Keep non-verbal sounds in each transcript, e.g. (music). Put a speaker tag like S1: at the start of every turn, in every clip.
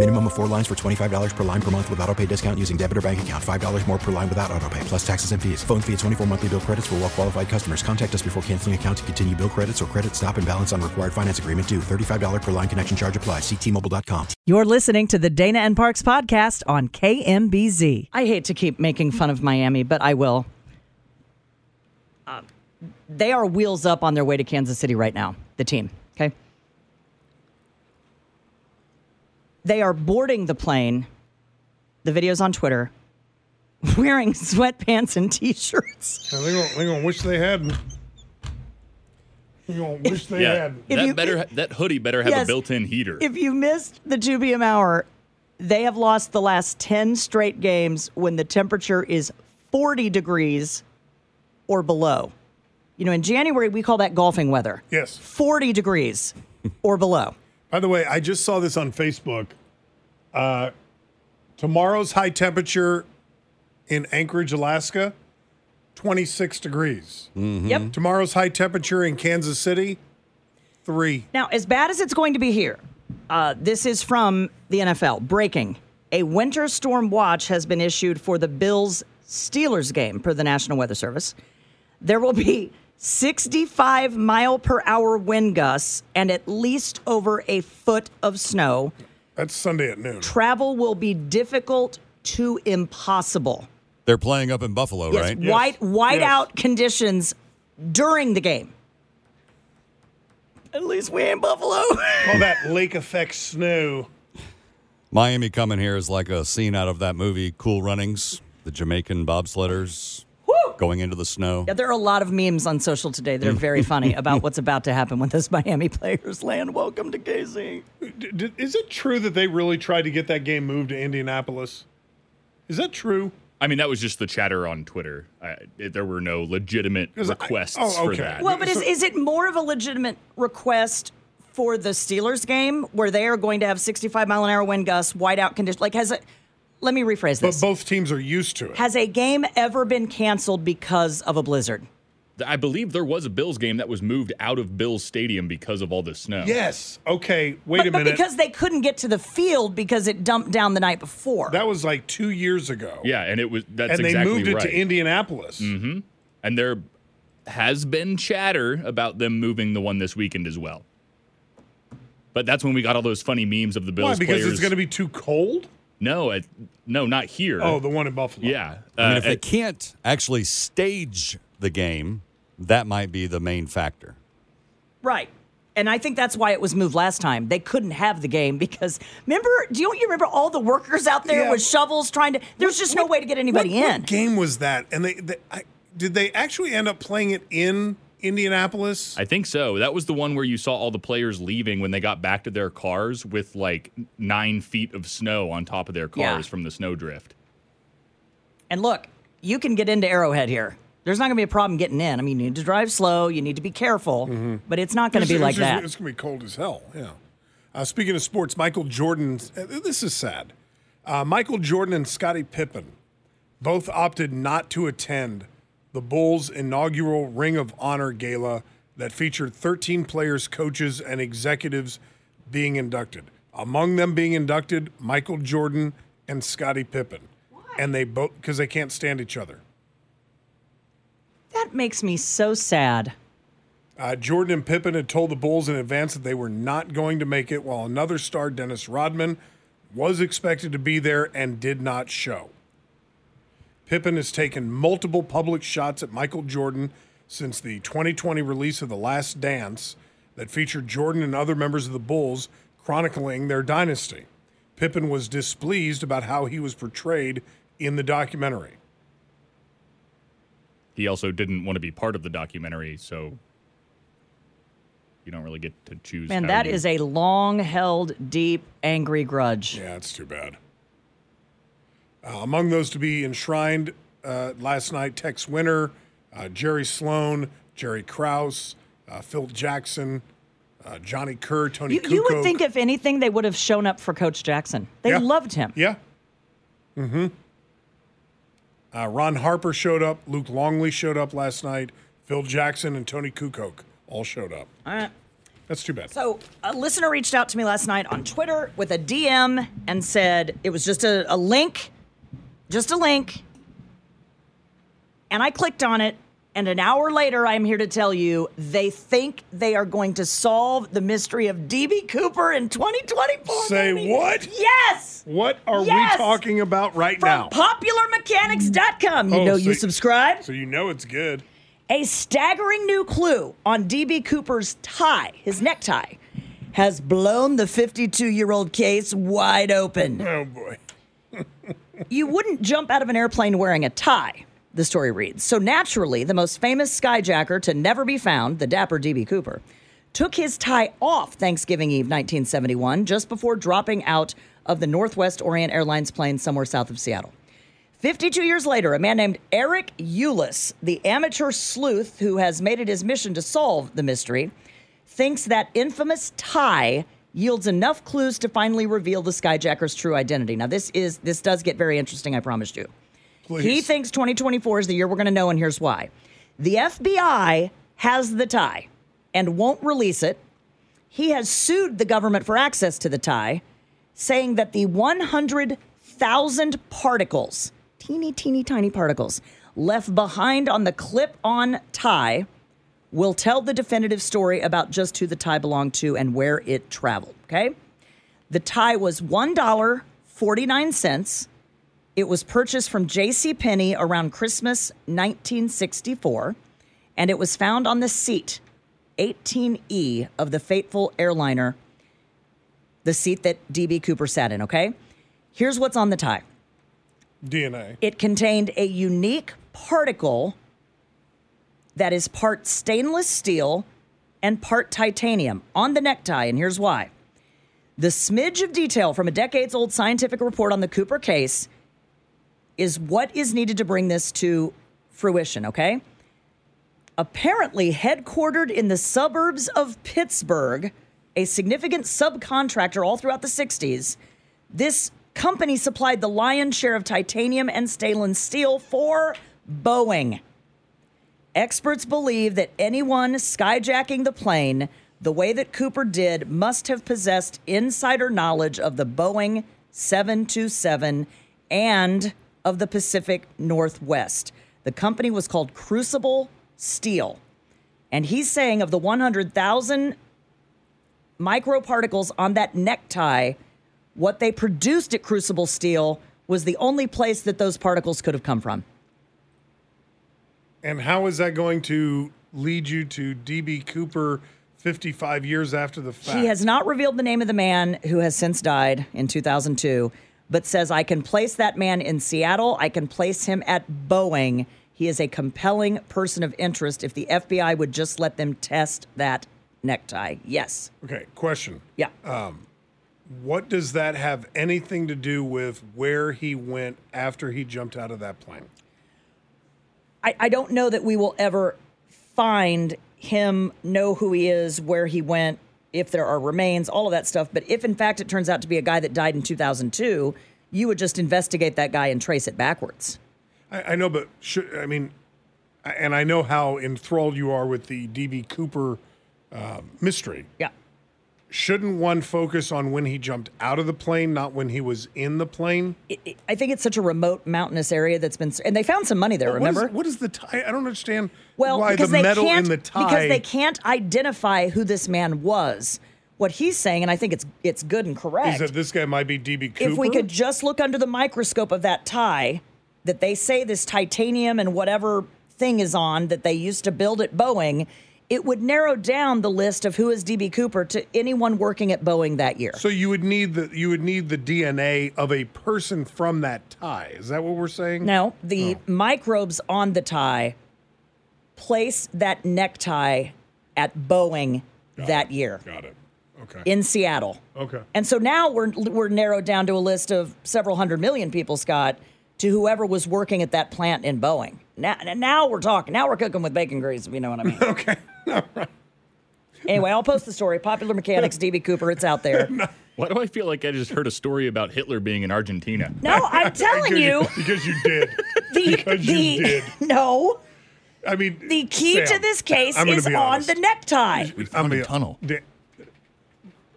S1: Minimum of four lines for $25 per line per month with auto pay discount using debit or bank account. $5 more per line without auto pay, plus taxes and fees. Phone fee at 24 monthly bill credits for well qualified customers. Contact us before canceling account to continue bill credits or credit stop and balance on required finance agreement due. $35 per line connection charge applies. Ctmobile.com.
S2: You're listening to the Dana and Parks podcast on KMBZ. I hate to keep making fun of Miami, but I will. Uh, they are wheels up on their way to Kansas City right now, the team, okay? They are boarding the plane. The video's on Twitter. (laughs) Wearing sweatpants and t-shirts.
S3: they're gonna, they're gonna wish they hadn't. They're gonna wish they
S4: yeah,
S3: hadn't.
S4: That
S2: you-
S4: better that hoodie better have
S2: Yes.
S4: a built-in heater.
S2: If you missed the 2 p.m. hour, they have lost the last 10 straight games when the temperature is 40 degrees or below. You know, in January, we call that golfing weather.
S3: Yes.
S2: 40 degrees or below.
S3: By the way, I just saw this on Facebook. Uh, tomorrow's high temperature in Anchorage, Alaska, 26 degrees.
S2: Yep.
S3: Tomorrow's high temperature in Kansas City, three.
S2: Now, as bad as it's going to be here, uh, this is from the NFL. Breaking. A winter storm watch has been issued for the Bills Steelers game per the National Weather Service. There will be 65 mile per hour wind gusts and at least over a foot of snow.
S3: That's Sunday at noon.
S2: Travel will be difficult to impossible.
S5: They're playing up in Buffalo,
S2: Yes,
S5: right?
S2: white whiteout
S3: Yes.
S2: conditions during the game. At least we ain't Buffalo. (laughs)
S3: All that lake effect snow.
S5: Miami coming here is like a scene out of that movie, Cool Runnings. The Jamaican bobsledders going into the snow.
S2: Yeah, there are a lot of memes on social today that are mm. very funny about (laughs) what's about to happen when those (laughs) Miami players land. Welcome to KC.
S3: D- d- is it true that they really tried to get that game moved to Indianapolis? Is that true?
S4: I mean, that was just the chatter on Twitter. I, there were no legitimate
S3: 'Cause I-
S4: requests
S3: oh,
S4: for that.
S2: Well, but is, is it more of a legitimate request for the Steelers game where they are going to have 65 mile an hour wind gusts, whiteout conditions? Like, has it, let me rephrase this.
S3: But both teams are used to it.
S2: Has a game ever been canceled because of a blizzard?
S4: I believe there was a Bills game that was moved out of Bills Stadium because of all the snow.
S3: yes. Okay. Wait
S2: but,
S3: a
S2: but
S3: minute.
S2: because they couldn't get to the field because it dumped down the night before.
S3: that was like two years ago.
S4: Yeah, and it was that's exactly right.
S3: and they moved it
S4: right.
S3: to Indianapolis.
S4: Mm-hmm. And there has been chatter about them moving the one this weekend as well. But that's when we got all those funny memes of the Bills
S3: Why? Because
S4: players.
S3: it's going to be too cold?
S4: No, it, no, not here.
S3: Oh, the one in Buffalo.
S4: yeah.
S5: I mean,
S4: Uh,
S5: if they can't actually stage the game, that might be the main factor.
S2: Right. And I think that's why it was moved last time. They couldn't have the game because remember, do you, you remember all the workers out there
S3: Yeah.
S2: with shovels trying to? There's just no way to get anybody
S3: what,
S2: in.
S3: What game was that? And they, they I, did they actually end up playing it in Indianapolis?
S4: I think so. That was the one where you saw all the players leaving when they got back to their cars with like nine feet of snow on top of their cars
S2: Yeah.
S4: from the snowdrift.
S2: And look, you can get into Arrowhead here. There's not going to be a problem getting in. I mean, you need to drive slow. You need to be careful, but it's not going to
S3: It's-
S2: be like
S3: it's just-
S2: that.
S3: It's going to be cold as hell. Yeah. Uh, speaking of sports, Michael Jordan. uh, This is sad. Uh, Michael Jordan and Scottie Pippen both opted not to attend the Bulls' inaugural Ring of Honor gala that featured 13 players, coaches, and executives being inducted. Among them being inducted, Michael Jordan and Scottie Pippen, and they both because they can't stand each other.
S2: That makes me so sad.
S3: Uh, Jordan and Pippen had told the Bulls in advance that they were not going to make it, while another star, Dennis Rodman, was expected to be there and did not show. Pippen has taken multiple public shots at Michael Jordan since the 2020 release of The Last Dance that featured Jordan and other members of the Bulls chronicling their dynasty. Pippen was displeased about how he was portrayed in the documentary.
S4: He also didn't want to be part of the documentary, so you don't really get to choose.
S2: Man,
S4: how
S2: that
S4: you-
S2: is a long held, deep, angry grudge.
S3: Yeah, it's too bad. Uh, among those to be enshrined uh, last night, Tex Winter, uh, Jerry Sloan, Jerry Krause, uh, Phil Jackson, uh, Johnny Kerr, Tony
S2: You, you would think, if anything, they would have shown up for Coach Jackson. They
S3: Yeah.
S2: loved him.
S3: Yeah. Mm-hmm. Uh, Ron Harper showed up. Luke Longley showed up last night. Phil Jackson and Toni Kukoc all showed up.
S2: All right.
S3: That's too bad.
S2: So a listener reached out to me last night on Twitter with a DM and said it was just a, a link, just a link. And I clicked on it, and an hour later, I'm here to tell you they think they are going to solve the mystery of DB Cooper in 2024.
S3: Say
S2: baby.
S3: what?
S2: Yes.
S3: What are
S2: Yes!
S3: we talking about right
S2: From
S3: now?
S2: PopularMechanics.com. You
S3: Oh,
S2: know
S3: so
S2: you subscribe.
S3: So you know it's good.
S2: A staggering new clue on DB Cooper's tie, his necktie, has blown the 52 year old case wide open.
S3: Oh boy.
S2: You wouldn't jump out of an airplane wearing a tie, the story reads. So naturally, the most famous skyjacker to never be found, the dapper DB Cooper, took his tie off Thanksgiving Eve 1971 just before dropping out of the Northwest Orient Airlines plane somewhere south of Seattle. 52 years later, a man named Eric Ulis, the amateur sleuth who has made it his mission to solve the mystery, thinks that infamous tie yields enough clues to finally reveal the skyjacker's true identity. Now, this is this does get very interesting, I promised you.
S3: Please.
S2: He thinks 2024 is the year we're going to know, and here's why. The FBI has the tie and won't release it. He has sued the government for access to the tie, saying that the 100,000 particles, teeny, teeny, tiny particles, left behind on the clip on tie will tell the definitive story about just who the tie belonged to and where it traveled. Okay? The tie was $1.49. It was purchased from J.C. Penney around Christmas 1964, and it was found on the seat 18E of the fateful airliner, the seat that DB Cooper sat in, okay? Here's what's on the tie.
S3: DNA.
S2: It contained a unique particle that is part stainless steel and part titanium on the necktie, and here's why. The smidge of detail from a decades old scientific report on the Cooper case is what is needed to bring this to fruition, okay? Apparently, headquartered in the suburbs of Pittsburgh, a significant subcontractor all throughout the 60s, this company supplied the lion's share of titanium and stainless steel for Boeing. Experts believe that anyone skyjacking the plane the way that Cooper did must have possessed insider knowledge of the Boeing 727 and of the Pacific Northwest. The company was called Crucible Steel. And he's saying of the 100,000 microparticles on that necktie, what they produced at Crucible Steel was the only place that those particles could have come from.
S3: And how is that going to lead you to DB Cooper 55 years after the fact?
S2: He has not revealed the name of the man who has since died in 2002, but says, I can place that man in Seattle. I can place him at Boeing. He is a compelling person of interest if the FBI would just let them test that necktie. Yes.
S3: Okay, question.
S2: Yeah.
S3: Um, what does that have anything to do with where he went after he jumped out of that plane?
S2: I, I don't know that we will ever find him, know who he is, where he went, if there are remains, all of that stuff. But if in fact it turns out to be a guy that died in 2002, you would just investigate that guy and trace it backwards.
S3: I, I know, but should, I mean, and I know how enthralled you are with the DB Cooper uh, mystery.
S2: Yeah.
S3: Shouldn't one focus on when he jumped out of the plane, not when he was in the plane?
S2: It, it- I think it's such a remote mountainous area that's been, and they found some money there.
S3: What is-
S2: remember?
S3: what is the tie? I don't understand
S2: Well,
S3: why the
S2: because they
S3: metal
S2: can't
S3: in the tie.
S2: because they can't identify who this man was. What he's saying, and I think it's it's good and correct.
S3: is that this guy might be DB Cooper.
S2: if we could just look under the microscope of that tie that they say this titanium and whatever thing is on that they used to build at Boeing, it would narrow down the list of who is DB Cooper to anyone working at Boeing that year.
S3: So you would need the you would need the DNA of a person from that tie. Is that what we're saying?
S2: No, the oh. microbes on the tie place that necktie at Boeing that year
S3: Got it. Okay.
S2: in Seattle.
S3: okay.
S2: And so now we're we're narrowed down to a list of several hundred million people, Scott, to whoever was working at that plant in Boeing. Now, now we're talking. Now we're cooking with bacon grease, if you know what I mean. (laughs)
S3: okay. (laughs)
S2: Anyway, I'll post the story. Popular Mechanics, DB Cooper. It's out there. (laughs)
S4: Why do I feel like I just heard a story about Hitler being in Argentina?
S2: No, I'm (laughs) telling you,
S3: because you did.
S2: the
S3: because
S2: the
S3: you did.
S2: no,
S3: I mean,
S2: the key
S3: Sam,
S2: to this case is on the necktie.
S4: We found
S3: I'm
S4: a tunnel.
S3: Da-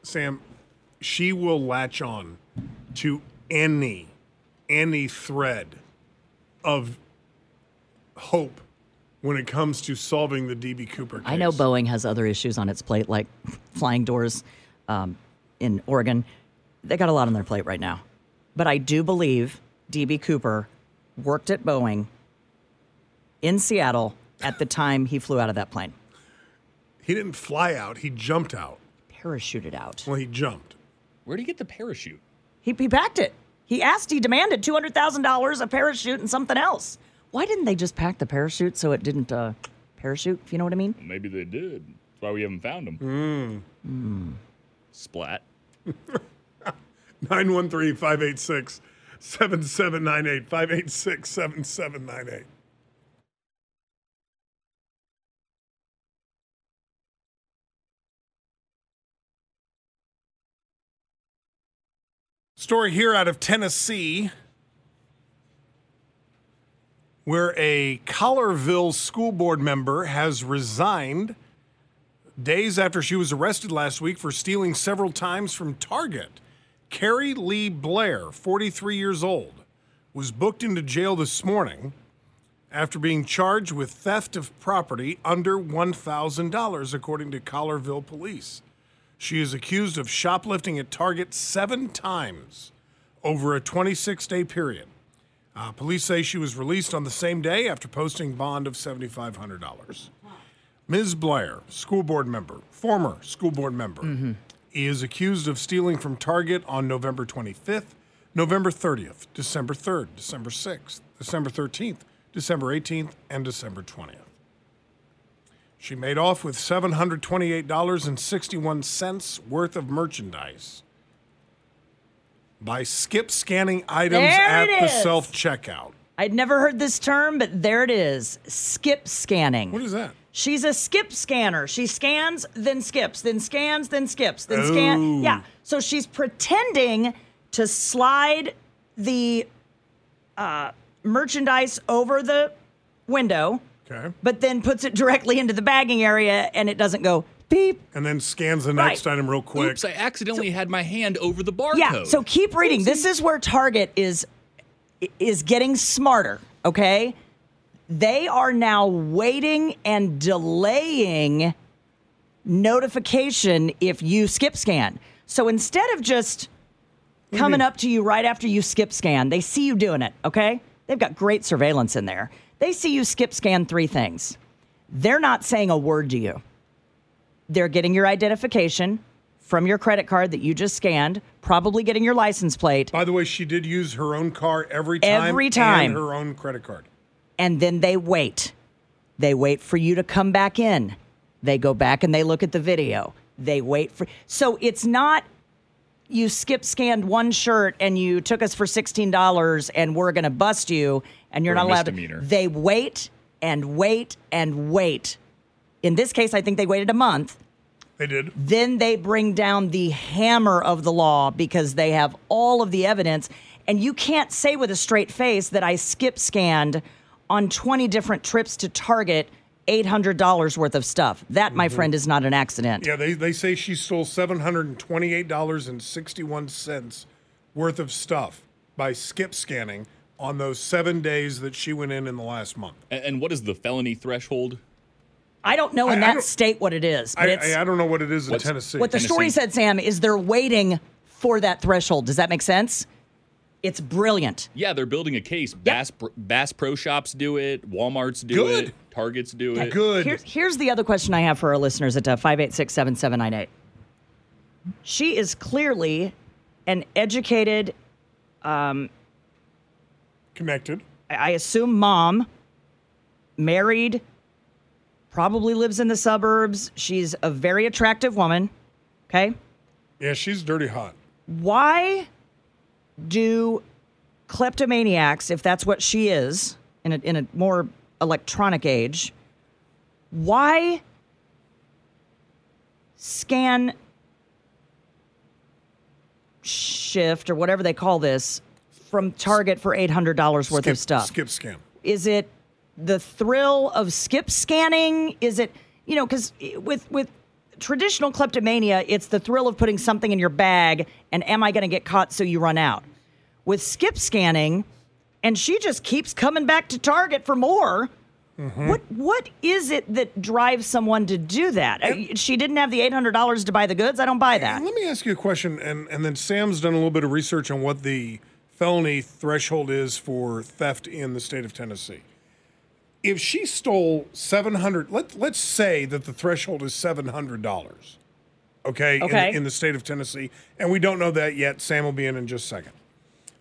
S3: Sam, she will latch on to any any thread of hope when it comes to solving the DB Cooper case.
S2: I know Boeing has other issues on its plate, like flying doors um, in Oregon. They got a lot on their plate right now. But I do believe DB Cooper worked at Boeing in Seattle at the time he flew out of that plane.
S3: He didn't fly out, he jumped out.
S2: Parachuted out.
S3: Well, he jumped.
S4: Where do he get the parachute?
S2: He, he packed it. He asked, he demanded $200,000, a parachute, and something else. Why didn't they just pack the parachute so it didn't uh, parachute, if you know what I mean?
S4: Maybe they did. That's why we haven't found them. Splat. (laughs)
S3: 913 586 7798. 586 7798. Story here out of Tennessee where a Collierville school board member has resigned days after she was arrested last week for stealing several times from Target. Carrie Lee Blair, 43 years old, was booked into jail this morning after being charged with theft of property under $1,000, according to Collierville police. She is accused of shoplifting at Target seven times over a 26 day period. Uh, police say she was released on the same day after posting bond of $7,500. Ms. Blair, school board member, former school board member, is accused of stealing from Target on November 25th, November 30th, December 3rd, December 6th, December 13th, December 18th, and December 20th. She made off with $728.61 worth of merchandise by skip scanning items
S2: There
S3: at the self checkout.
S2: I'd never heard this term, but there it is skip scanning.
S3: What is that?
S2: She's a skip scanner. She scans, then skips, then scans, then skips, then
S3: Oh.
S2: scan. Yeah. So she's pretending to slide the uh, merchandise over the window,
S3: Okay.
S2: but then puts it directly into the bagging area and it doesn't go beep.
S3: And then scans the
S2: Right.
S3: next item real quick.
S4: Oops, I accidentally had my hand over the barcode.
S2: Yeah. So keep reading. This is where Target is is getting smarter. Okay. They are now waiting and delaying notification if you skip scan. So instead of just coming up to you right after you skip scan, they see you doing it. Okay. They've got great surveillance in there. They see you skip scan three things. They're not saying a word to you they're getting your identification from your credit card that you just scanned, probably getting your license plate,
S3: By the way, she did use her own car every time.
S2: Every time.
S3: And her own credit card.
S2: and then they wait. They wait for you to come back in. They go back and they look at the video. They wait for so it's not you skip scanned one shirt and you took us for $16 and we're going to bust you and you're
S4: For a
S2: not allowed to. They wait and wait and wait. In this case, I think they waited a month.
S3: They did.
S2: then they bring down the hammer of the law because they have all of the evidence. And you can't say with a straight face that I skip scanned on 20 different trips to Target $800 worth of stuff. That, my mm-hmm. friend, is not an accident.
S3: Yeah, they, they say she stole $728.61 worth of stuff by skip scanning on those seven days that she went in in the last month.
S4: And, and what is the felony threshold?
S2: I don't know in
S3: I- I
S2: that
S3: don't-
S2: state what it is, but
S3: I,
S2: it's
S3: I, I don't know what it is in Tennessee.
S2: what the story said, Sam, is they're waiting for that threshold. Does that make sense? It's brilliant.
S4: Yeah, they're building a case. Bass Bass Pro Shops do it. WalMarts do
S3: Good.
S4: it. Targets do it.
S3: Good.
S2: Here, here's the other question I have for our listeners at uh, 586 7798. She is clearly an educated,
S3: Connected.
S2: I I assume, mom, married, probably lives in the suburbs. She's a very attractive woman. Okay.
S3: Yeah, she's dirty hot.
S2: Why do kleptomaniacs, if that's what she is in a, in a more electronic age, why scan shift or whatever they call this from Target for $800 worth
S3: skip,
S2: of stuff?
S3: Skip scam.
S2: Is it the thrill of skip scanning? Is it, you know, because with, with traditional kleptomania, it's the thrill of putting something in your bag and am I going to get caught so you run out? With skip scanning, and she just keeps coming back to Target for more. What what is it that drives someone to do that? Uh, she didn't have the eight hundred dollars to buy the goods. I don't buy that.
S3: Let me ask you a question, and, and then Sam's done a little bit of research on what the felony threshold is for theft in the state of Tennessee. If she stole seven hundred, let let's say that the threshold is seven hundred dollars, okay, in- In, the state of Tennessee, and we don't know that yet. Sam will be in in just a second.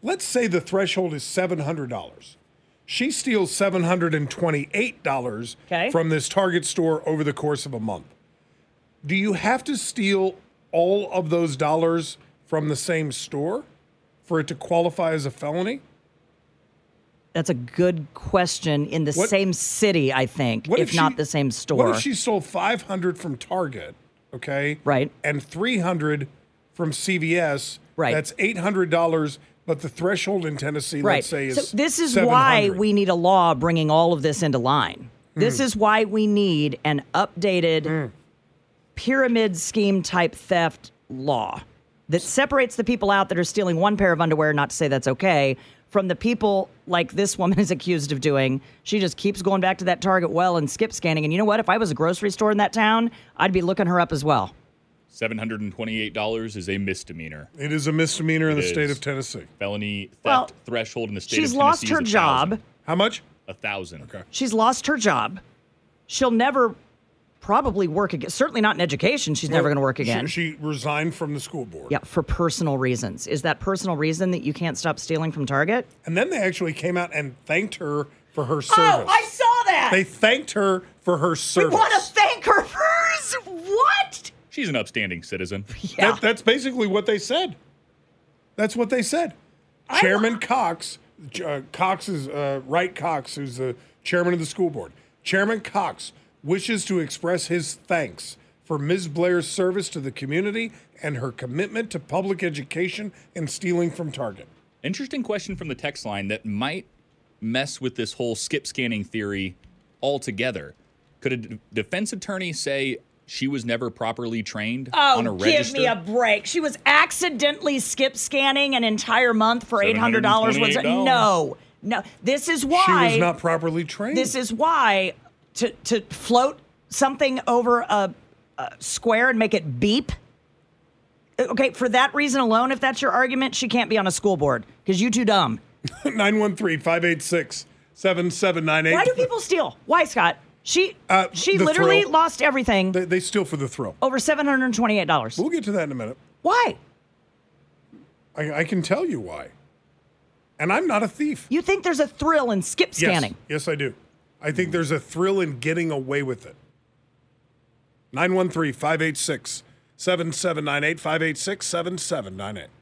S3: Let's say the threshold is seven hundred dollars. She steals seven hundred and twenty-eight dollars
S2: Okay.
S3: from this Target store over the course of a month do you have to steal all of those dollars from the same store for it to qualify as a felony?
S2: That's a good question. In the
S3: What-
S2: same city, I think,
S3: What
S2: if,
S3: she-
S2: not the same store.
S3: What if she sold 500 from Target, okay?
S2: Right.
S3: And 300 from CVS?
S2: Right.
S3: That's $800, but the threshold in Tennessee,
S2: right.
S3: let's say, is
S2: so this is why we need a law bringing all of this into line. This
S3: Hmm.
S2: is why we need an updated pyramid scheme type theft law that separates the people out that are stealing one pair of underwear, not to say that's okay, from the people like this woman (laughs) is accused of doing. She just keeps going back to that Target well and skip scanning. And you know what? If I was a grocery store in that town, I'd be looking her up as well.
S4: Seven hundred and twenty-eight dollars is a misdemeanor.
S3: It is a misdemeanor in the state of Tennessee.
S4: Felony theft
S2: Well,
S4: threshold in the state
S2: She's
S4: of
S2: lost
S4: Tennessee
S2: her
S4: is a
S2: job.
S4: thousand.
S3: How much?
S4: A thousand. Okay.
S2: She's lost her job. She'll never probably work again. Certainly not in education. She's never going to work again.
S3: She, resigned from the school board.
S2: yeah, for personal reasons. Is that personal reason that you can't stop stealing from Target?
S3: And then they actually came out and thanked her for her service.
S2: Oh, I saw that.
S3: They thanked her for her service.
S2: we
S3: service.
S2: want to thank her for hers. What?
S4: She's an upstanding citizen. (laughs)
S2: Yeah.
S3: That, that's basically what they said. That's what they said. Chairman Cox, uh, Cox is uh, Wright Cox, who's the chairman of the school board. Chairman Cox wishes to express his thanks for Ms. Blair's service to the community and her commitment to public education and stealing from Target.
S4: Interesting question from the text line that might mess with this whole skip scanning theory altogether. Could a d- defense attorney say she was never properly trained oh, on a
S2: Oh, give me a break. She was accidentally skip scanning an entire month for eight hundred dollars. Was
S4: $728.
S2: no, no. This is why
S3: She was not properly trained.
S2: This is why to to float something over a, a square and make it beep. Okay, for that reason alone, if that's your argument, she can't be on a school board because you too dumb. (laughs)
S3: 913 586 7798.
S2: Why do people steal? Why, Scott? She
S3: Uh,
S2: she literally
S3: thrill.
S2: lost everything
S3: They, they steal for the thrill.
S2: over seven hundred and twenty eight dollars.
S3: We'll get to that in a minute.
S2: Why?
S3: I, I can tell you why. And I'm not a thief.
S2: You think there's a thrill in skip scanning?
S3: Yes, yes, I do. I think hmm. there's a thrill in getting away with it. 913 586 7798 586 7798.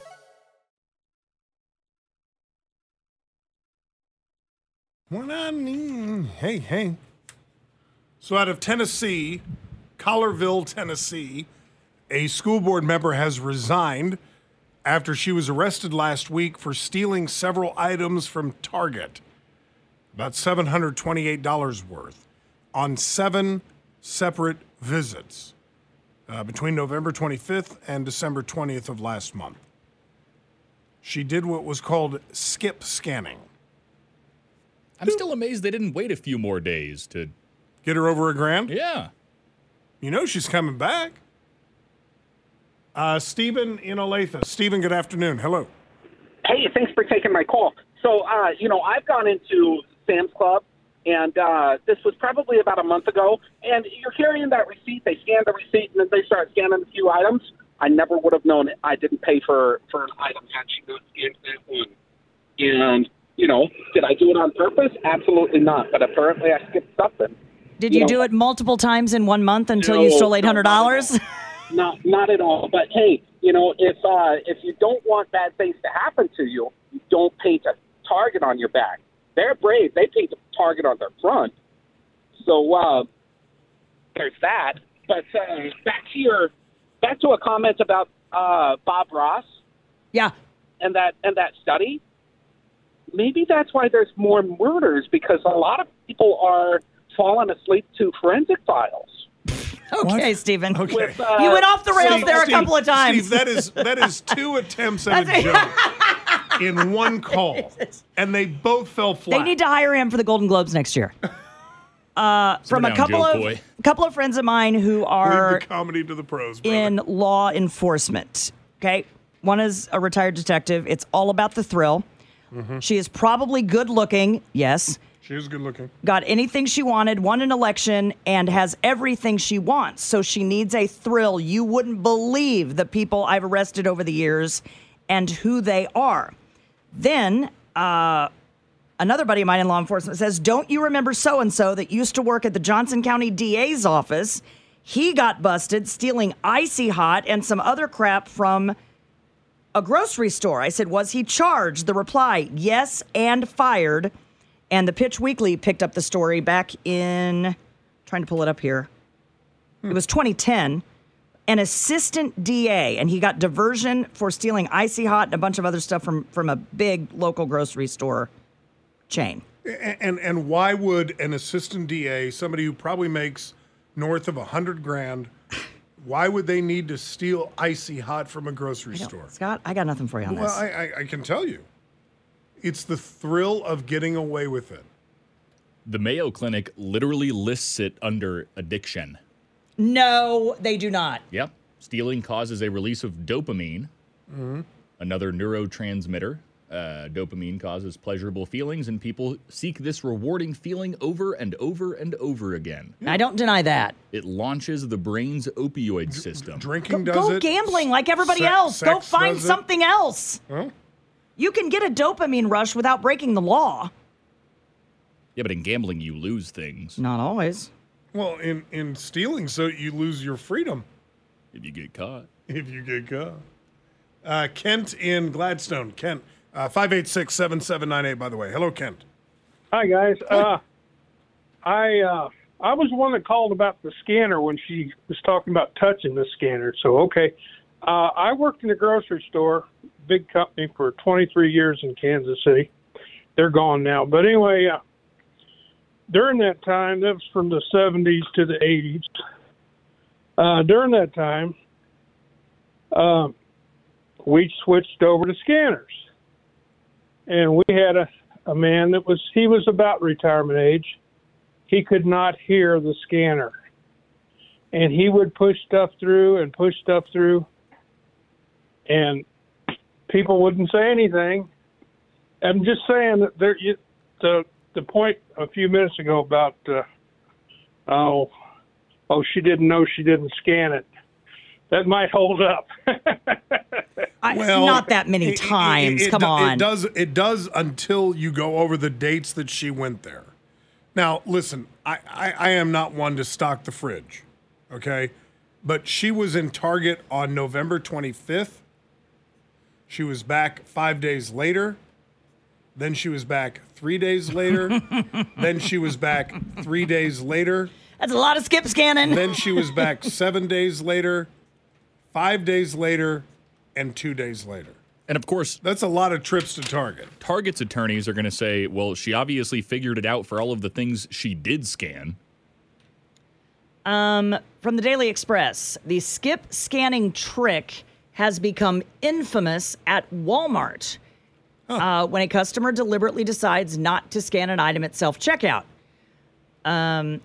S3: When I need, hey, hey. So out of Tennessee, Collierville, Tennessee, a school board member has resigned after she was arrested last week for stealing several items from Target, about $728 worth, on seven separate visits uh, between November 25th and December 20th of last month. She did what was called skip scanning.
S4: I'm still amazed they didn't wait a few more days to
S3: Get her over a grand?
S4: Yeah.
S3: You know she's coming back. Uh, Stephen in Olathe. Stephen, good afternoon. Hello.
S6: Hey, thanks for taking my call. So, uh, you know, I've gone into Sam's Club, and uh, this was probably about a month ago. And you're carrying that receipt. They scan the receipt, and then they start scanning a few items. I never would have known it. I didn't pay for for an item had she not scanned that one. And you know, did I do it on purpose? Absolutely not. But apparently, I skipped something.
S2: Did you,
S6: know,
S2: do it multiple times in one month until you stole eight hundred dollars? (laughs)
S6: Not not at all. But hey, you know, if uh, if you don't want bad things to happen to you, you don't paint a target on your back. They're brave. They paint a target on their front. So uh, there's that. But uh, back to your back to a comment about uh, Bob Ross.
S2: Yeah.
S6: And that and that study. Maybe that's why there's more murders because a lot of people are falling asleep to forensic files.
S2: Okay, Stephen.
S3: Okay.
S6: With, uh,
S2: you went off the rails
S3: Steve,
S2: there a
S3: Steve,
S2: couple of times.
S3: Steve, that is that is two (laughs) attempts at a joke (laughs) in one call, and they both fell flat.
S2: They need to hire him for the Golden Globes next year. (laughs) Uh, from a couple
S3: Jo
S2: of
S3: Koy.
S2: couple of friends of mine who are
S3: the comedy to the pros. brother.
S2: in law enforcement. Okay, one is a retired detective. It's all about the thrill.
S3: Mhm.
S2: She is probably good looking. Yes.
S3: She is good looking.
S2: got anything she wanted, won an election, and has everything she wants. So she needs a thrill. You wouldn't believe the people I've arrested over the years and who they are. Then, uh, another buddy of mine in law enforcement says, Don't you remember so and so that used to work at the Johnson County DA's office? He got busted stealing Icy Hot and some other crap from a grocery store. I said, Was he charged? The reply, Yes, and fired. And the Pitch Weekly picked up the story back in, trying to pull it up here. It was 2010. An assistant DA, and he got diversion for stealing Icy Hot and a bunch of other stuff from, from a big local grocery store chain.
S3: A- And and why would an assistant DA, somebody who probably makes north of a hundred grand, why would they need to steal icy hot from a grocery store?
S2: Scott, I got nothing for you on
S3: Well,
S2: this.
S3: I, I, I can tell you, it's the thrill of getting away with it.
S4: The Mayo Clinic literally lists it under addiction.
S2: no, they do not.
S4: Yep. Stealing causes a release of dopamine,
S3: Mhm.
S4: another neurotransmitter. Uh, dopamine causes pleasurable feelings, and people seek this rewarding feeling over and over and over again.
S2: I don't deny that.
S4: It launches the brain's opioid system.
S3: Drinking doesn't
S2: Go gambling like everybody
S3: Sex-
S2: else. Go find
S3: does it.
S2: something else.
S3: Huh?
S2: You can get a dopamine rush without breaking the law.
S4: Yeah, but in gambling, you lose things.
S2: Not always.
S3: Well, in in stealing, so you lose your freedom
S4: If you get caught.
S3: if you get caught. Uh, Kent in Gladstone. Kent, five eight six seven seven nine eight. By the way, hello, Kent.
S7: Hi guys. Uh, I uh, I was the one that called about the scanner when she was talking about touching the scanner. So okay, uh, I worked in a grocery store, big company for 23 years in Kansas City. They're gone now, but anyway, uh, during that time, that was from the 70s to the 80s. Uh, during that time, uh, we switched over to scanners, and we had a a man that was he was about retirement age. He could not hear the scanner. And he would push stuff through and push stuff through and people wouldn't say anything. I'm just saying that there you, the the point a few minutes ago about uh, oh oh she didn't know she didn't scan it. That might hold up. (laughs)
S2: I, not that many
S3: it- it-
S2: times.
S3: it- it
S2: Come
S3: do-
S2: on.
S3: It does. It does until you go over the dates that she went there. Now, listen. I, I, I am not one to stock the fridge, okay, but she was in Target on November 25th. She was back five days later. Then she was back three days later. (laughs) then she was back three days later.
S2: That's a lot of skip scanning.
S3: Then she was back seven days later, five days later, and two days later.
S4: And of course,
S3: that's a lot of trips to Target.
S4: Target's attorneys are going to say, well, she obviously figured it out for all of the things she did scan.
S2: Um, from the Daily Express, the skip scanning trick has become infamous at Walmart uh, when a customer deliberately decides not to scan an item at self checkout. Um,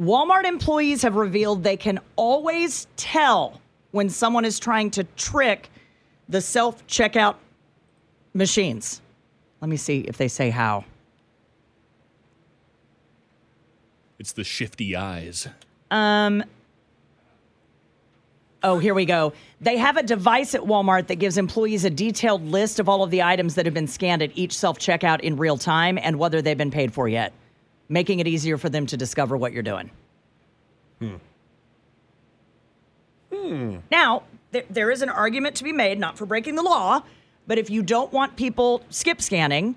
S2: Walmart employees have revealed they can always tell when someone is trying to trick the self checkout machines. Let me see if they say how.
S4: It's the shifty eyes.
S2: Um, oh, here we go. They have a device at Walmart that gives employees a detailed list of all of the items that have been scanned at each self checkout in real time and whether they've been paid for yet, making it easier for them to discover what you're doing.
S3: Hmm. Hmm.
S2: Now, there, there is an argument to be made, not for breaking the law, but if you don't want people skip scanning,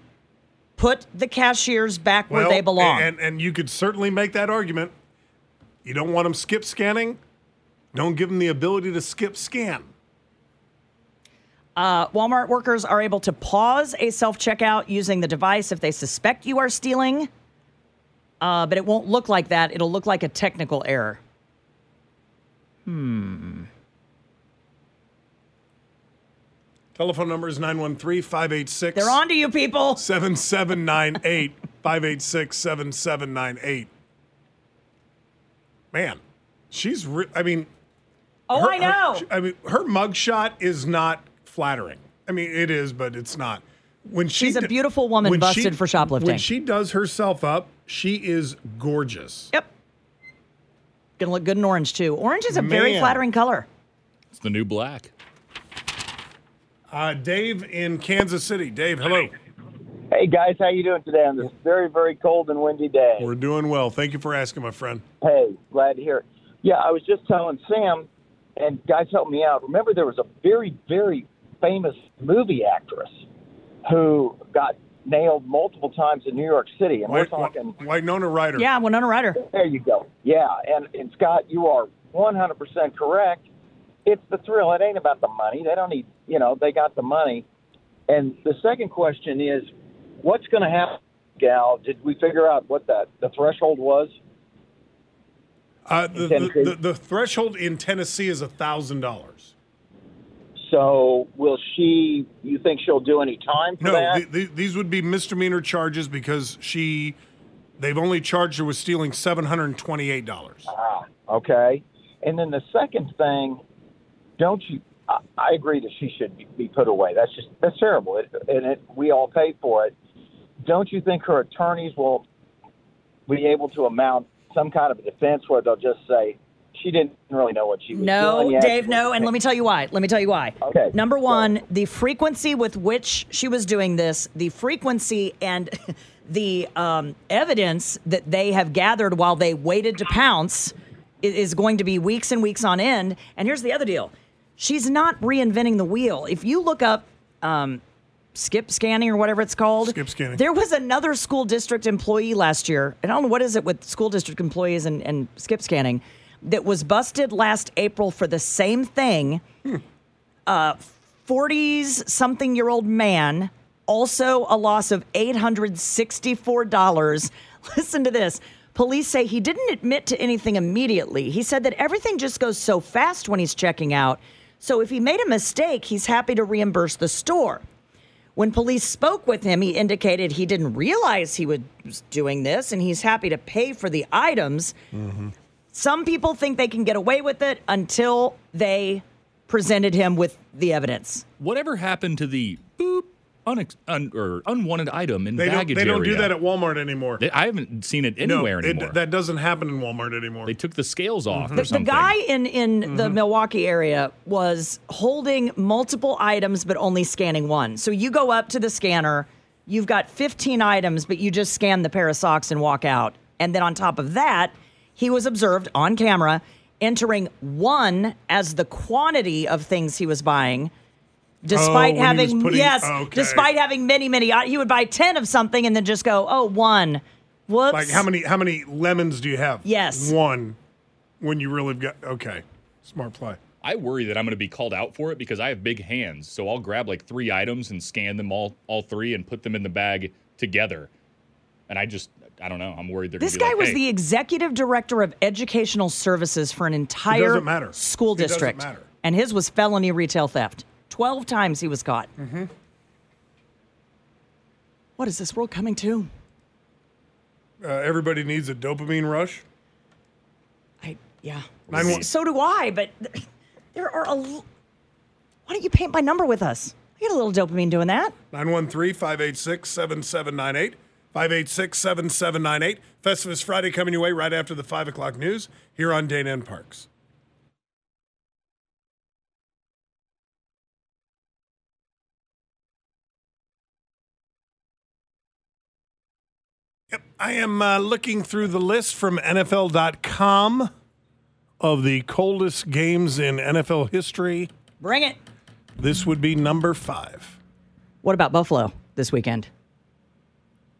S2: put the cashiers back where they belong.
S3: And, and you could certainly make that argument. You don't want them skip scanning? Don't give them the ability to skip scan.
S2: Uh, Walmart workers are able to pause a self checkout using the device if they suspect you are stealing, uh, but it won't look like that. It'll look like a technical error. Hmm.
S3: Telephone number is 913 586.
S2: They're on to you, people.
S3: 7798 (laughs) 586 7798. Man, she's, re- I mean,
S2: Oh,
S3: her-
S2: I know.
S3: her- I mean, her mugshot is not flattering. I mean, it is, but it's not. When she
S2: She's a beautiful woman
S3: when
S2: busted for shoplifting.
S3: When she does herself up, she is gorgeous.
S2: Yep. Gonna look good in orange, too. Orange is a very flattering color.
S4: It's the new black.
S3: Uh, Dave in Kansas City. Dave, hello.
S8: Hey guys, how you doing today on this very, very cold and windy day?
S3: We're doing well. Thank you for asking, my friend.
S8: Hey, glad to hear it. Yeah, I was just telling Sam, and guys, help me out. Remember, there was a very, very famous movie actress who got nailed multiple times in New York City, and
S3: White,
S8: we're talking.
S3: Winona Ryder.
S2: Yeah, Winona Ryder.
S8: There you go. Yeah, and, and Scott, you are 100% correct. It's the thrill. It ain't about the money. They don't need, you know, they got the money. And the second question is, what's going to happen, Gal? Did we figure out what that the threshold was?
S3: Uh, the, the, the, the threshold in Tennessee is a $1,000.
S8: So will she? You think she'll do any time for
S3: No,
S8: that?
S3: th- th- these would be misdemeanor charges because she, they've only charged her with stealing $728.
S8: Ah, okay. And then the second thing, don't you? I, I agree that she should be, be put away. That's just that's terrible, it, and it, we all pay for it. Don't you think her attorneys will be able to amount some kind of a defense where they'll just say she didn't really know what she was
S2: No,
S8: doing. yet.
S2: Dave, no. And let me tell you why. Let me tell you why.
S8: Okay.
S2: Number one, the frequency with which she was doing this, the frequency and (laughs) the um, evidence that they have gathered while they waited to pounce is going to be weeks and weeks on end. And here's the other deal she's not reinventing the wheel. If you look up, um, skip scanning or whatever it's called.
S3: Skip scanning.
S2: There was another school district employee last year. I don't know what is it with school district employees and, and skip scanning that was busted last April for the same thing. Uh, 40s something year old man, also a loss of $864. (laughs) Listen to this. Police say he didn't admit to anything immediately. He said that everything just goes so fast when he's checking out. So if he made a mistake, he's happy to reimburse the store. When police spoke with him, he indicated he didn't realize he was doing this and he's happy to pay for the items. Mm-hmm. Some people think they can get away with it until they presented him with the evidence.
S4: Whatever happened to the boop unex- un- or unwanted item in
S3: They don't, they don't do that at Walmart anymore.
S4: They- I haven't seen it anywhere
S3: no, it-
S4: anymore.
S3: that doesn't happen in Walmart anymore.
S4: they took the scales mm-hmm. off
S2: The,
S4: or
S2: the
S4: something.
S2: guy in, in the mm-hmm. Milwaukee area was holding multiple items but only scanning one. So you go up to the scanner, you've got 15 items, but you just scan the pair of socks and walk out. And then on top of that, he was observed on camera entering one as the quantity of things he was buying. Despite
S3: Oh, when he was
S2: having
S3: putting-
S2: yes,
S3: okay.
S2: despite having many many, uh, he would buy ten of something and then just go, oh one, whoops.
S3: Like how many how many lemons do you have?
S2: Yes.
S3: One. When you really got okay. Smart play.
S4: I worry that I'm going to be called out for it because I have big hands. So I'll grab like three items and scan them all, all three, and put them in the bag together. And I just, I don't know. I'm worried they're.
S2: This
S4: gonna be
S2: guy
S4: like,
S2: was
S4: "Hey,
S2: the executive director of educational services for an entire
S3: doesn't
S2: school
S3: It doesn't
S2: district.
S3: matter.
S2: And his was felony retail theft. 12 times he was caught.
S3: Mm-hmm.
S2: What is this world coming to?
S3: Uh, everybody needs a dopamine rush.
S2: I yeah.
S3: Nine one-
S2: So do I, but (laughs) there are a l- Why don't you paint my number with us? I get a little dopamine doing that.
S3: 913 586 7798. 586 7798. Festivus Friday coming your way right after the 5 o'clock news here on Dana and Parks. Yep, I am uh, looking through the list from NFL.com of the coldest games in NFL history.
S2: Bring it.
S3: This would be number five.
S2: What about Buffalo this weekend?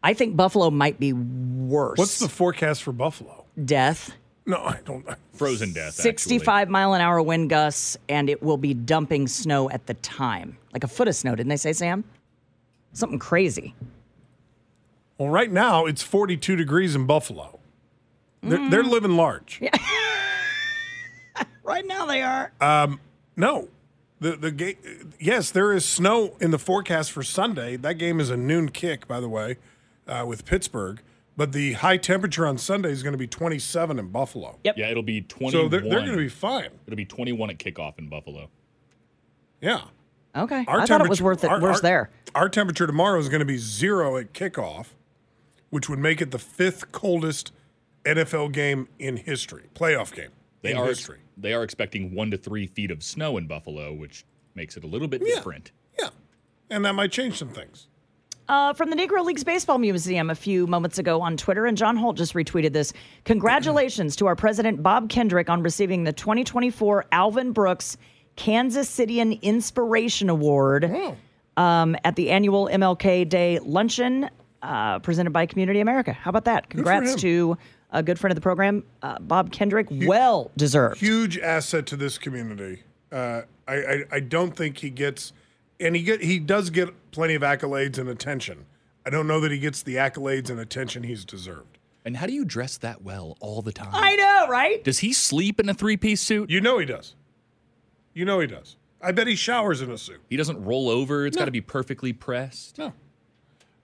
S2: I think Buffalo might be worse.
S3: What's the forecast for Buffalo?
S2: death?
S3: No, I don't.
S4: frozen death. actually.
S2: 65 mile an hour wind gusts, and it will be dumping snow at the time. Like a foot of snow, didn't they say, Sam? Something crazy.
S3: Well, right now it's 42 degrees in Buffalo. They're, they're living large. (laughs)
S2: Right now they are.
S3: Um, no, the the game. Yes, there is snow in the forecast for Sunday. That game is a noon kick, by the way, uh, with Pittsburgh. But the high temperature on Sunday is going to be 27 in Buffalo.
S2: Yep.
S4: Yeah, it'll be 21.
S3: So they're, they're going to be fine.
S4: It'll be 21 at kickoff in Buffalo.
S3: Yeah.
S2: Okay.
S3: Our
S2: I thought it was worth it.
S3: our-
S2: worse
S3: our-
S2: there.
S3: Our temperature tomorrow is going to be zero at kickoff, which would make it the fifth coldest NFL game in history, playoff game
S4: They
S3: in
S4: are
S3: history.
S4: they are expecting one to three feet of snow in Buffalo, which makes it a little bit different.
S3: Yeah, and that might change some things.
S2: Uh, from the Negro Leagues Baseball Museum a few moments ago on Twitter, and John Holt just retweeted this. Congratulations to our president, Bob Kendrick, on receiving the 2024 Alvin Brooks Kansas Citian Inspiration Award um, at the annual MLK Day luncheon uh, presented by CommunityAmerica. How about that? Congrats to a good friend of the program, uh, Bob Kendrick. well deserved.
S3: Huge asset to this community. Uh, I, I I don't think he gets, and he get he does get plenty of accolades and attention. I don't know that he gets the accolades and attention he's deserved.
S4: And how do you dress that well all the time?
S2: I know, right?
S4: Does he sleep in a three piece suit?
S3: You know he does. You know he does. I bet he showers in a suit.
S4: He doesn't roll over. It's got to be perfectly pressed.
S3: No.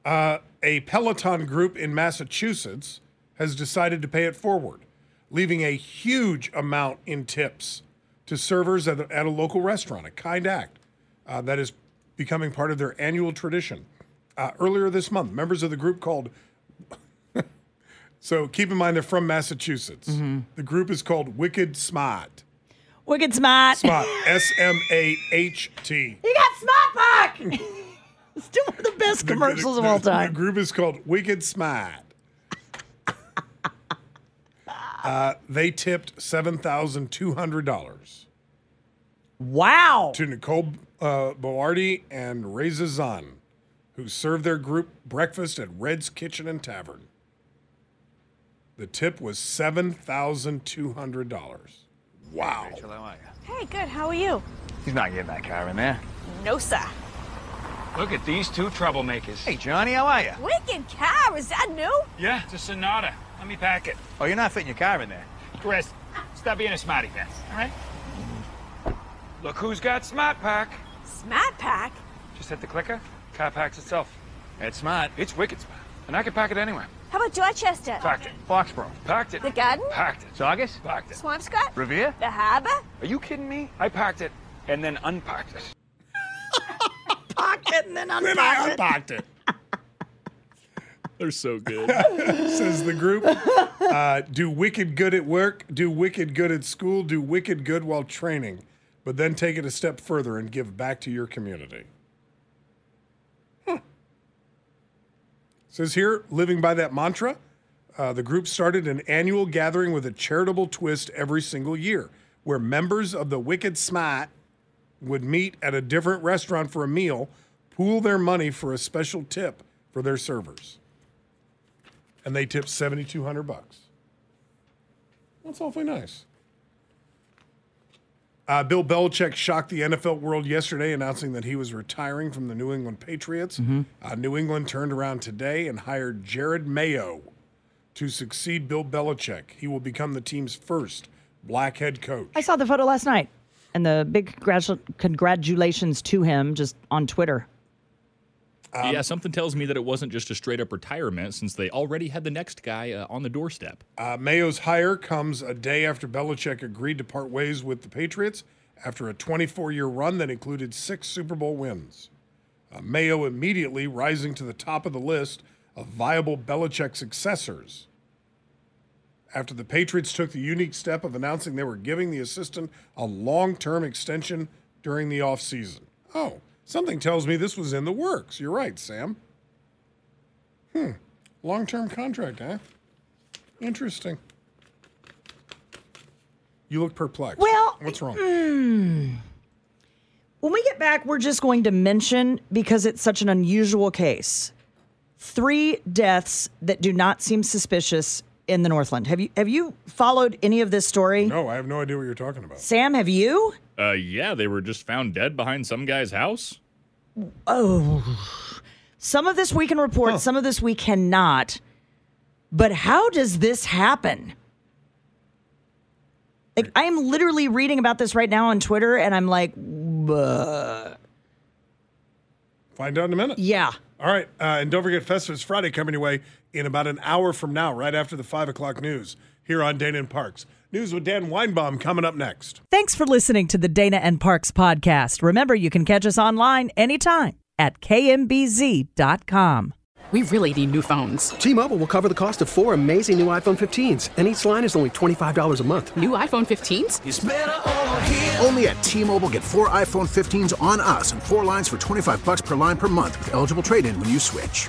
S3: Uh, a Peloton group in Massachusetts has decided to pay it forward, leaving a huge amount in tips to servers at a, at a local restaurant, a kind act uh, that is becoming part of their annual tradition. Uh, earlier this month, members of the group called (laughs) So keep in mind they're from Massachusetts.
S2: Mm-hmm.
S3: The group is called Wicked Smart.
S2: Wicked smart.
S3: Smart. S M A H T. (laughs)
S2: You got smart pack. (laughs) (laughs) Still one of the best commercials of all time.
S3: The group is called Wicked Smart. (laughs) uh, they tipped seven thousand two hundred dollars
S2: Wow.
S3: to Nicole uh, Boardi and Reza Zahn, who served their group breakfast at Red's Kitchen and Tavern. The tip was seven thousand two hundred dollars. Wow.
S9: Hey, good. How are you?
S10: He's not getting that car in there.
S9: No, sir.
S10: Look at these two troublemakers. Hey, Johnny, how are you?
S9: Wicked car. Is that new?
S10: Yeah, it's a Sonata. Let me pack it. Oh, you're not fitting your car in there. Chris, stop being a smarty pants, all right? Look who's got Smart Pack.
S9: Smart pack.
S10: Just hit the clicker, car packs itself. It's smart. It's wicked smart. And I can pack it anywhere.
S9: How about Dorchester?
S10: Packed it. Foxborough. Packed it.
S9: The garden?
S10: Packed it. Saugus? Packed it.
S9: Swampscott?
S10: Revere?
S9: The harbor?
S10: Are you kidding me? I packed it and then unpacked it.
S2: Pocket and then
S3: Then I unpacked it. (laughs)
S4: They're so good.
S3: Says the group. Uh, do wicked good at work, do wicked good at school, do wicked good while training, but then take it a step further and give back to your community. Huh. Says here, living by that mantra, uh, the group started an annual gathering with a charitable twist every single year, where members of the Wicked Smart would meet at a different restaurant for a meal, pool their money for a special tip for their servers and they tipped 7200 bucks. That's awfully nice. Uh, Bill Belichick shocked the NFL world yesterday, announcing that he was retiring from the New England Patriots. Uh, New England turned around today and hired Jerod Mayo to succeed Bill Belichick. He will become the team's first black head coach.
S2: I saw the photo last night, and the big congratu- congratulations to him just on Twitter.
S4: Yeah, something tells me that it wasn't just a straight up retirement since they already had the next guy uh, on the doorstep.
S3: Uh, Mayo's hire comes a day after Belichick agreed to part ways with the Patriots after a 24 year run that included six Super Bowl wins. Uh, Mayo immediately rising to the top of the list of viable Belichick successors. After the Patriots took the unique step of announcing they were giving the assistant a long term extension during the offseason. Oh, something tells me this was in the works. You're right, Sam. Hmm. Long term contract, huh? Interesting. You look perplexed.
S2: Well,
S3: what's wrong?
S2: Hmm. When we get back, we're just going to mention because it's such an unusual case. Three deaths that do not seem suspicious in the Northland. Have you have you followed any of this story?
S3: No, I have no idea what you're talking about.
S2: Sam, have you?
S4: Uh, yeah, they were just found dead behind some guy's house.
S2: Oh. Some of this we can report, some of this we cannot. But how does this happen? Like I am literally reading about this right now on Twitter and I'm like, "Buh."
S3: Find out in a minute.
S2: yeah.
S3: All right. Uh, and don't forget, Festivus Friday coming your way in about an hour from now, right after the 5 o'clock news here on Dana and Parks. News with Dan Weinbaum coming up next.
S11: Thanks for listening to the Dana and Parks podcast. Remember, you can catch us online anytime at kmbz.com.
S12: We really need new phones.
S13: T-Mobile will cover the cost of four amazing new iPhone 15s, and each line is only $25 a month.
S12: New iPhone 15s?
S14: Only at T-Mobile get four iPhone 15s on us and four lines for 25 bucks per line per month with eligible trade-in when you switch.